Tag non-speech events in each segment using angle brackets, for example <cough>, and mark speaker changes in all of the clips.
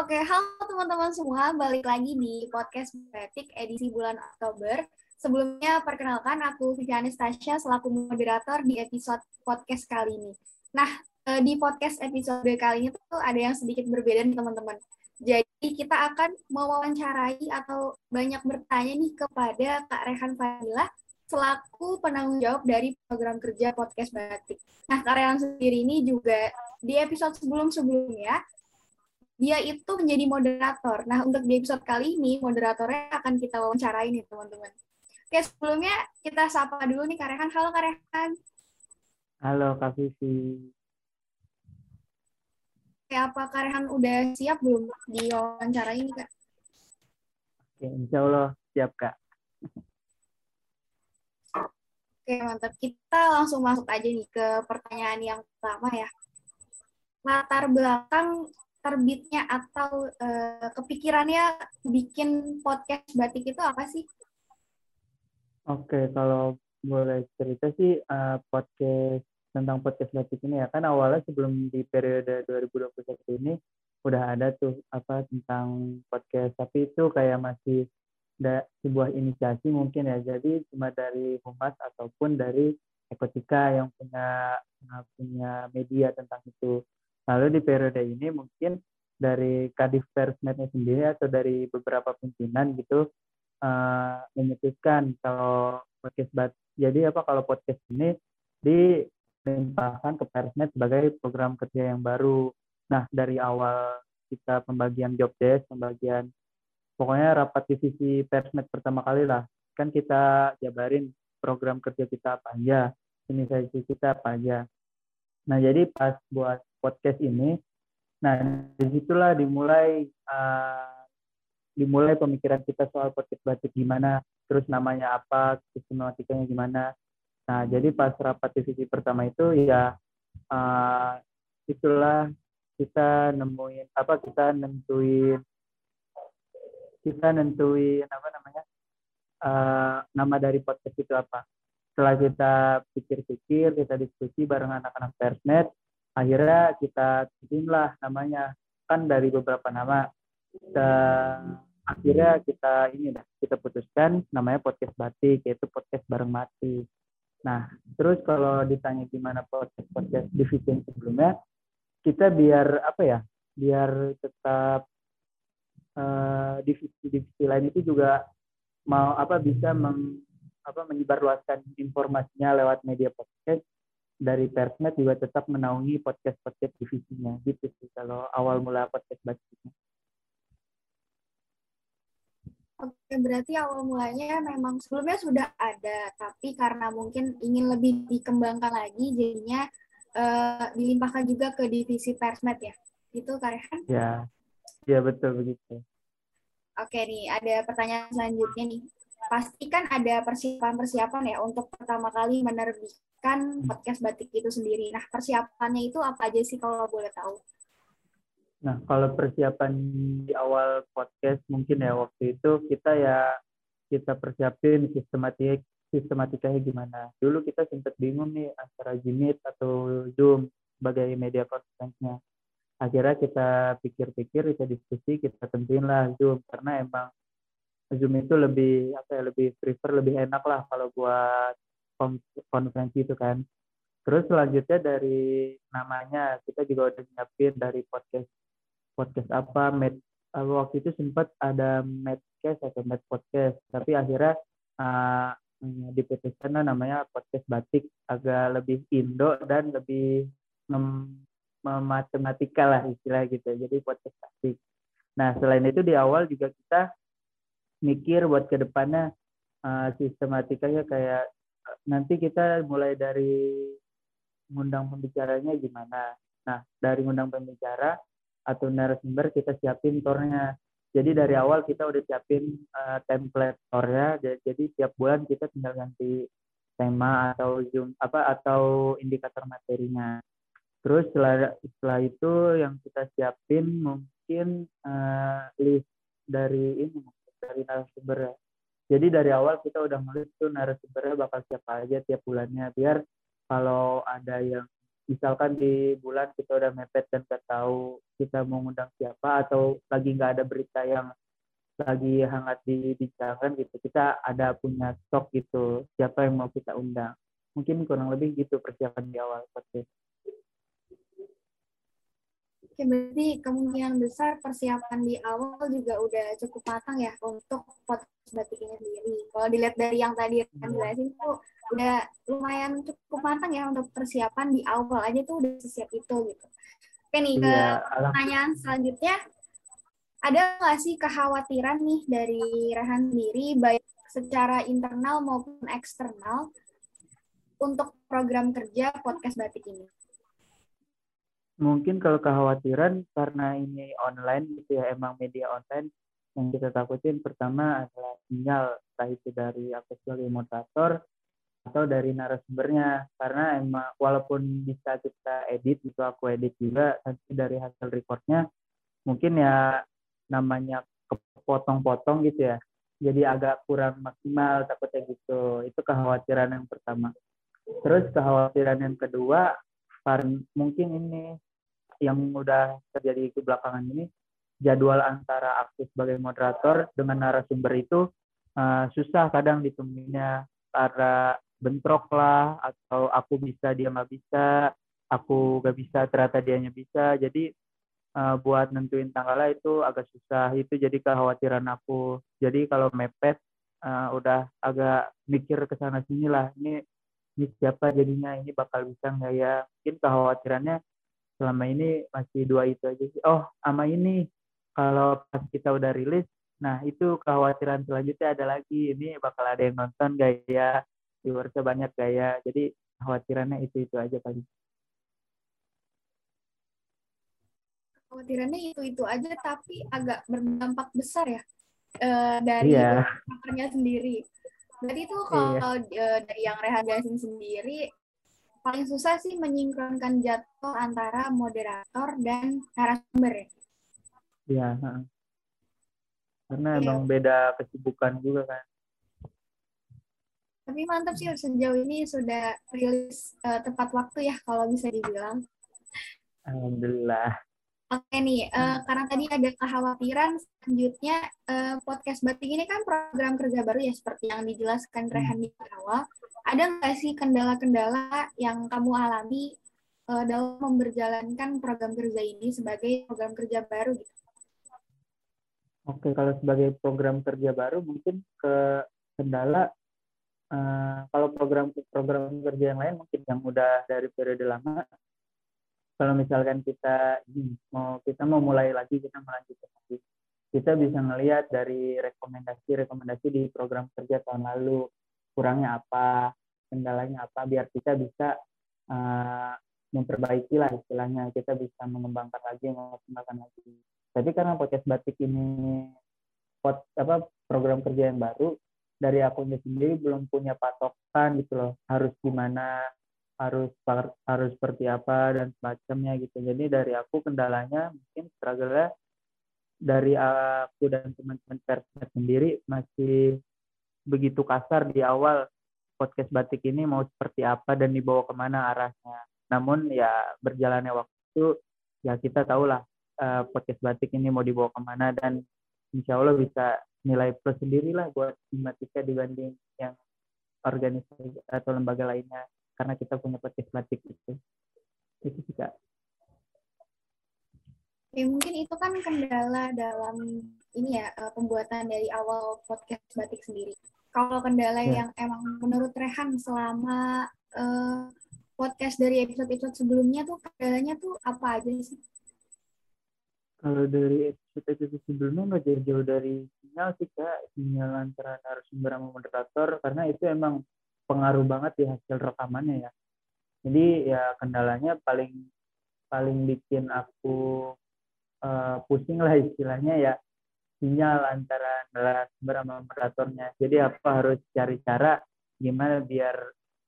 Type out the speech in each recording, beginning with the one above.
Speaker 1: Oke, halo teman-teman semua, balik lagi di podcast Batik edisi bulan Oktober. Sebelumnya, perkenalkan aku Viviani Stasya selaku moderator di episode podcast kali ini. Nah, eh, di podcast episode kali ini tuh ada yang sedikit berbeda nih teman-teman. Jadi kita akan mewawancarai atau banyak bertanya nih kepada Kak Rehan Fadila selaku penanggung jawab dari program kerja podcast Batik. Nah, Kak Rehan sendiri ini juga di episode sebelum-sebelumnya dia itu menjadi moderator. Nah, untuk di episode kali ini, moderatornya akan kita wawancarai nih, teman-teman. Oke, sebelumnya kita sapa dulu nih, Karehan. Halo, Karehan.
Speaker 2: Halo, Kak Vivi.
Speaker 1: Oke, apa Karehan udah siap belum di wawancara ini, Kak?
Speaker 2: Oke, insya Allah siap, Kak.
Speaker 1: Oke, mantap. Kita langsung masuk aja nih ke pertanyaan yang pertama ya. Latar belakang terbitnya atau uh, kepikirannya bikin podcast batik itu apa sih?
Speaker 2: Oke, kalau boleh cerita sih uh, podcast tentang podcast batik ini ya. Kan awalnya sebelum di periode 2021 ini udah ada tuh apa tentang podcast. Tapi itu kayak masih ada sebuah inisiasi mungkin ya. Jadi cuma dari humas ataupun dari ekotika yang punya punya media tentang itu Lalu di periode ini mungkin dari Kadif Persmednya sendiri atau dari beberapa pimpinan gitu uh, memutuskan kalau podcast bat jadi apa kalau podcast ini dilimpahkan ke Persmed sebagai program kerja yang baru. Nah dari awal kita pembagian job desk, pembagian pokoknya rapat divisi Persmed pertama kali lah kan kita jabarin program kerja kita apa aja, inisiasi kita apa aja. Nah jadi pas buat podcast ini. Nah, di situlah dimulai uh, dimulai pemikiran kita soal podcast batik gimana, terus namanya apa, sistematikanya gimana. Nah, jadi pas rapat divisi pertama itu ya uh, itulah kita nemuin apa kita nentuin kita nentuin apa namanya uh, nama dari podcast itu apa setelah kita pikir-pikir kita diskusi bareng anak-anak persnet akhirnya kita lah namanya. Kan dari beberapa nama. Dan akhirnya kita ini dah kita putuskan namanya podcast batik yaitu podcast bareng mati. Nah terus kalau ditanya gimana podcast podcast divisi sebelumnya kita biar apa ya biar tetap uh, divisi-divisi lain itu juga mau apa bisa meng, apa menyebarluaskan informasinya lewat media podcast dari Persnet juga tetap menaungi podcast-podcast divisinya gitu sih kalau awal mula podcast batiknya.
Speaker 1: Oke, berarti awal mulanya memang sebelumnya sudah ada, tapi karena mungkin ingin lebih dikembangkan lagi, jadinya uh, dilimpahkan juga ke divisi Persnet ya, itu Karehan?
Speaker 2: Ya, ya betul begitu.
Speaker 1: Oke nih, ada pertanyaan selanjutnya nih. Pasti kan ada persiapan-persiapan ya untuk pertama kali menerbit kan podcast batik itu sendiri. Nah, persiapannya itu apa aja sih kalau boleh tahu?
Speaker 2: Nah, kalau persiapan di awal podcast mungkin ya waktu itu kita ya kita persiapin sistematik sistematikanya gimana. Dulu kita sempat bingung nih antara Jimit atau Zoom sebagai media konferensinya. Akhirnya kita pikir-pikir, kita diskusi, kita tentuin lah Zoom karena emang Zoom itu lebih apa ya lebih prefer lebih enak lah kalau buat konferensi itu kan. Terus selanjutnya dari namanya kita juga udah nyiapin dari podcast podcast apa med uh, waktu itu sempat ada medcast atau med podcast tapi akhirnya uh, diputuskan namanya podcast batik agak lebih Indo dan lebih mem matematika lah istilah gitu jadi podcast batik. Nah selain itu di awal juga kita mikir buat ke depannya uh, sistematikanya kayak nanti kita mulai dari ngundang pembicaranya gimana. Nah, dari ngundang pembicara atau narasumber kita siapin tornya. Jadi dari awal kita udah siapin uh, template tornya. Jadi tiap bulan kita tinggal ganti tema atau zoom apa atau indikator materinya. Terus setelah setelah itu yang kita siapin mungkin uh, list dari ini dari narasumber ya jadi dari awal kita udah nulis tuh narasumbernya bakal siapa aja tiap bulannya biar kalau ada yang misalkan di bulan kita udah mepet dan nggak tahu kita mau ngundang siapa atau lagi nggak ada berita yang lagi hangat dibincangkan gitu kita ada punya stok gitu siapa yang mau kita undang. Mungkin kurang lebih gitu persiapan di awal podcast
Speaker 1: Oke, berarti kemungkinan besar persiapan di awal juga udah cukup matang ya untuk podcast batik ini sendiri. Kalau dilihat dari yang tadi kan jelasin tuh udah lumayan cukup matang ya untuk persiapan di awal aja tuh udah sesiap itu gitu. Oke nih, ke ya, pertanyaan selanjutnya. Ada nggak sih kekhawatiran nih dari Rehan sendiri, baik secara internal maupun eksternal, untuk program kerja podcast batik ini?
Speaker 2: Mungkin kalau kekhawatiran karena ini online gitu ya emang media online yang kita takutin pertama adalah sinyal entah itu dari aku sebagai moderator atau dari narasumbernya. Karena emang walaupun bisa kita edit itu aku edit juga nanti dari hasil recordnya mungkin ya namanya kepotong-potong gitu ya jadi agak kurang maksimal takutnya gitu. Itu kekhawatiran yang pertama. Terus kekhawatiran yang kedua mungkin ini yang udah terjadi ke belakangan ini jadwal antara aku sebagai moderator dengan narasumber itu uh, susah kadang ditemuinya. Karena bentrok lah atau aku bisa dia nggak bisa aku nggak bisa ternyata dianya bisa. Jadi uh, buat nentuin tanggalnya itu agak susah. Itu jadi kekhawatiran aku. Jadi kalau mepet uh, udah agak mikir ke sana sini lah. Ini ini siapa jadinya? Ini bakal bisa nggak ya? Mungkin kekhawatirannya selama ini masih dua itu aja sih. Oh, sama ini kalau pas kita udah rilis, nah itu kekhawatiran selanjutnya ada lagi. Ini bakal ada yang nonton gaya, viewersnya banyak gaya. Jadi khawatirannya itu itu aja kali.
Speaker 1: Khawatirannya itu itu aja, tapi agak berdampak besar ya uh, dari iya. sendiri. Berarti itu kalau iya. uh, dari yang Rehan sendiri paling susah sih menyinkronkan jadwal antara moderator dan narasumber ya.
Speaker 2: Iya. Karena ya. emang beda kesibukan juga kan.
Speaker 1: Tapi mantap sih sejauh ini sudah rilis uh, tepat waktu ya kalau bisa dibilang.
Speaker 2: Alhamdulillah.
Speaker 1: Oke nih, uh, karena tadi ada kekhawatiran selanjutnya uh, podcast batik ini kan program kerja baru ya seperti yang dijelaskan Rehan di awal ada nggak sih kendala-kendala yang kamu alami uh, dalam memperjalankan program kerja ini sebagai program kerja baru gitu?
Speaker 2: Oke, kalau sebagai program kerja baru mungkin ke kendala uh, kalau program program kerja yang lain mungkin yang udah dari periode lama kalau misalkan kita mau kita mau mulai lagi kita melanjutkan lagi kita bisa melihat dari rekomendasi rekomendasi di program kerja tahun lalu kurangnya apa kendalanya apa biar kita bisa uh, memperbaiki lah istilahnya. Kita bisa mengembangkan lagi mengembangkan lagi. Tapi karena podcast batik ini pot apa program kerja yang baru dari akunnya sendiri belum punya patokan gitu loh. Harus gimana harus harus seperti apa dan semacamnya gitu. Jadi dari aku kendalanya mungkin struggle dari aku dan teman-teman persnya sendiri masih begitu kasar di awal podcast batik ini mau seperti apa dan dibawa ke mana arahnya. Namun ya berjalannya waktu ya kita tahulah uh, podcast batik ini mau dibawa ke mana dan insya Allah bisa nilai plus sendiri lah buat Simatika dibanding yang organisasi atau lembaga lainnya karena kita punya podcast batik itu. Itu sih kak.
Speaker 1: Ya, mungkin itu kan kendala dalam ini ya eh, pembuatan dari awal podcast batik sendiri. Kalau kendala ya. yang emang menurut Rehan selama uh, podcast dari episode-episode sebelumnya tuh kendalanya tuh apa aja sih?
Speaker 2: Kalau dari episode-episode sebelumnya nggak jauh-jauh dari sinyal sih kak, sinyal antara narasumber sama moderator karena itu emang pengaruh banget di hasil rekamannya ya. Jadi ya kendalanya paling paling bikin aku uh, pusing lah istilahnya ya sinyal antara narasumber sama moderatornya. Jadi apa harus cari cara gimana biar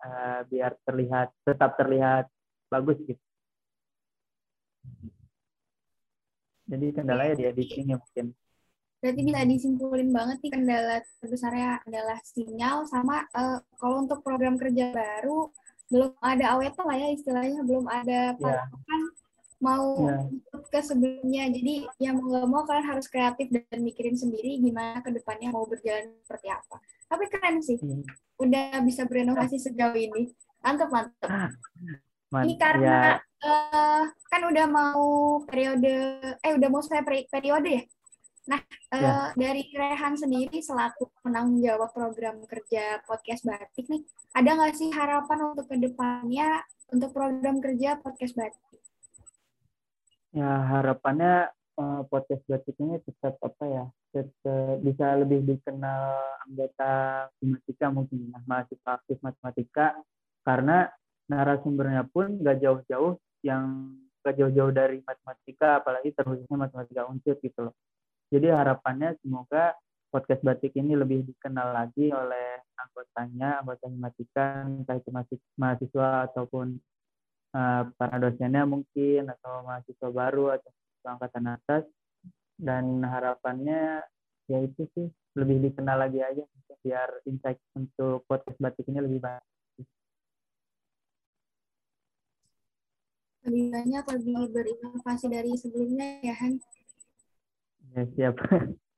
Speaker 2: uh, biar terlihat tetap terlihat bagus gitu. Jadi kendalanya di editingnya mungkin.
Speaker 1: Berarti bisa disimpulin banget nih kendala terbesarnya adalah sinyal sama uh, kalau untuk program kerja baru belum ada awet lah ya istilahnya belum ada
Speaker 2: Iya.
Speaker 1: patokan mau
Speaker 2: Iya.
Speaker 1: Ke sebelumnya. Jadi ya mau nggak mau kalian harus kreatif dan mikirin sendiri gimana ke depannya mau berjalan seperti apa. Tapi keren sih.
Speaker 2: Hmm.
Speaker 1: udah bisa berinovasi sejauh ini. Mantap mantap
Speaker 2: Man-
Speaker 1: ini
Speaker 2: ya,
Speaker 1: karena eh, kan udah mau periode eh udah mau peri- periode ya? Nah eh,
Speaker 2: Ya.
Speaker 1: dari Rehan sendiri selaku penanggung jawab program kerja podcast batik nih ada nggak sih harapan untuk ke depannya untuk program kerja podcast batik
Speaker 2: ya harapannya eh, podcast batik ini tetap apa ya tetap bisa lebih dikenal anggota matematika mungkin ya mahasiswa aktif matematika karena narasumbernya pun nggak jauh-jauh yang nggak jauh-jauh dari matematika apalagi terkhususnya matematika unsur gitu loh. Jadi harapannya semoga podcast batik ini lebih dikenal lagi oleh anggotanya anggota matematika entah itu mahasiswa ataupun uh, para dosennya mungkin atau mahasiswa baru atau angkatan atas. Dan harapannya ya itu sih lebih dikenal lagi aja biar insight untuk podcast batik ini lebih banyak.
Speaker 1: Lebih banyak lebih berinovasi dari sebelumnya ya Han?
Speaker 2: Ya siap <laughs>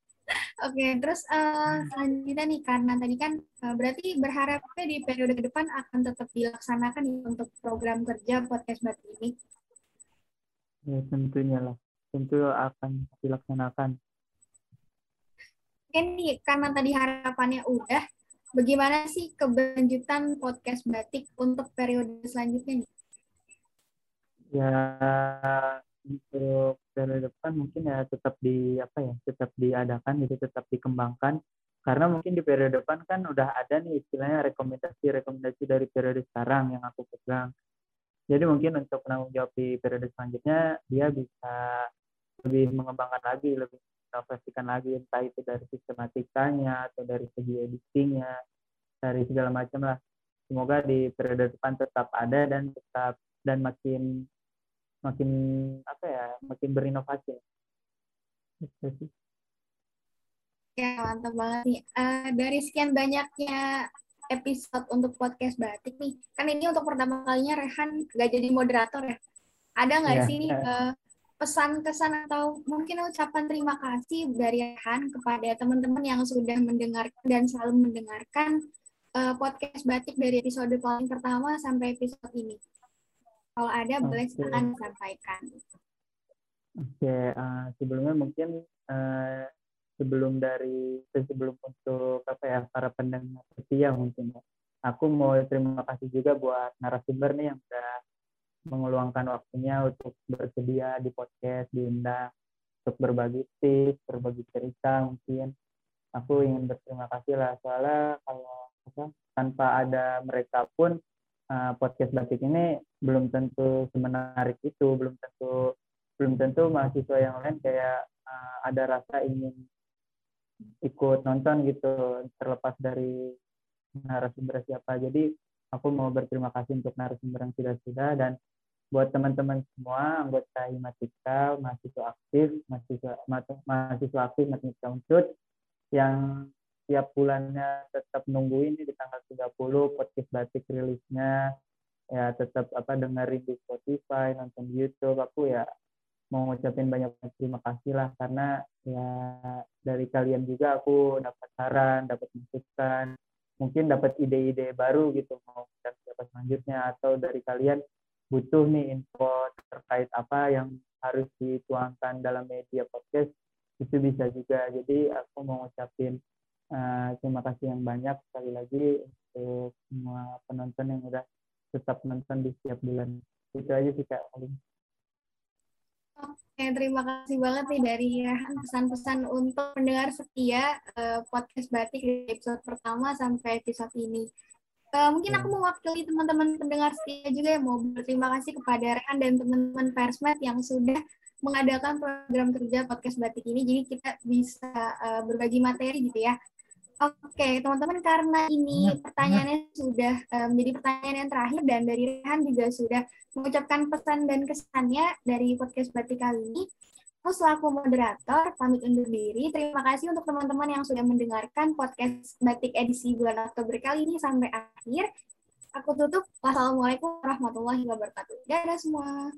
Speaker 1: Oke, terus eh, selanjutnya nih karena tadi kan eh, berarti berharapnya di periode ke depan akan tetap dilaksanakan nih untuk program kerja podcast batik ini.
Speaker 2: ya tentunya lah tentu akan dilaksanakan
Speaker 1: Oke nih, karena tadi harapannya udah, bagaimana sih keberlanjutan podcast batik untuk periode selanjutnya nih?
Speaker 2: ya untuk periode depan mungkin ya tetap di apa ya tetap diadakan gitu tetap dikembangkan. Karena mungkin di periode depan kan udah ada nih istilahnya rekomendasi rekomendasi dari periode sekarang yang aku pegang. Jadi mungkin untuk penanggung jawab di periode selanjutnya dia bisa lebih mengembangkan lagi lebih mengoperasikan lagi entah itu dari sistematikanya atau dari segi editingnya dari segala macam lah. Semoga di periode depan tetap ada dan tetap dan makin makin apa ya makin berinovasi Itu sih.
Speaker 1: Ya, mantap banget nih. Eh, dari sekian banyaknya episode untuk podcast batik nih, kan ini untuk pertama kalinya Rehan nggak jadi moderator ya. Ada nggak
Speaker 2: Iya.
Speaker 1: sih nih eh, pesan-kesan atau mungkin ucapan terima kasih dari Rehan kepada teman-teman yang sudah mendengarkan dan selalu mendengarkan eh, podcast batik dari episode paling pertama sampai episode ini. Kalau ada, boleh
Speaker 2: Oke.
Speaker 1: silakan disampaikan.
Speaker 2: Oke, eh, sebelumnya mungkin eh, sebelum dari sebelum untuk apa ya para pendengar setia mungkin ya. Aku mau terima kasih juga buat narasumber nih yang udah mengeluangkan waktunya untuk bersedia di podcast diundang untuk berbagi tips, berbagi cerita mungkin. Aku ingin berterima kasih lah soalnya kalau apa, tanpa ada mereka pun eh, podcast batik ini belum tentu semenarik itu, belum tentu belum tentu mahasiswa yang lain kayak uh, ada rasa ingin ikut nonton gitu terlepas dari narasumber siapa. Jadi aku mau berterima kasih untuk narasumber yang sudah sudah dan buat teman-teman semua anggota Himatika mahasiswa aktif mahasiswa ma- mahasiswa aktif matematika yang tiap bulannya tetap nungguin di tanggal 30 podcast batik rilisnya ya tetap apa dengerin di Spotify nonton YouTube aku ya mau ngucapin banyak terima kasih lah karena ya dari kalian juga aku dapat saran, dapat masukan, mungkin dapat ide-ide baru gitu mau dan siapa selanjutnya atau dari kalian butuh nih info terkait apa yang harus dituangkan dalam media podcast itu bisa juga. Jadi aku mau ngucapin uh, terima kasih yang banyak sekali lagi untuk semua penonton yang udah tetap nonton di setiap bulan. Itu aja sih kak paling.
Speaker 1: Oke, terima kasih banget nih dari Rehan pesan-pesan untuk pendengar setia eh, podcast batik dari episode pertama sampai episode ini. Eh, mungkin aku mewakili teman-teman pendengar setia juga yang mau berterima kasih kepada Rehan dan teman-teman Persmed yang sudah mengadakan program kerja podcast batik ini. Jadi kita bisa eh, berbagi materi gitu ya. Oke, teman-teman karena ini pertanyaannya sudah eh, menjadi pertanyaan yang terakhir dan dari Rehan juga sudah mengucapkan pesan dan kesannya dari podcast batik kali ini. Aku selaku moderator pamit undur diri. Terima kasih untuk teman-teman yang sudah mendengarkan podcast batik edisi bulan Oktober kali ini sampai akhir. Aku tutup. Wassalamualaikum warahmatullahi wabarakatuh. Dadah semua.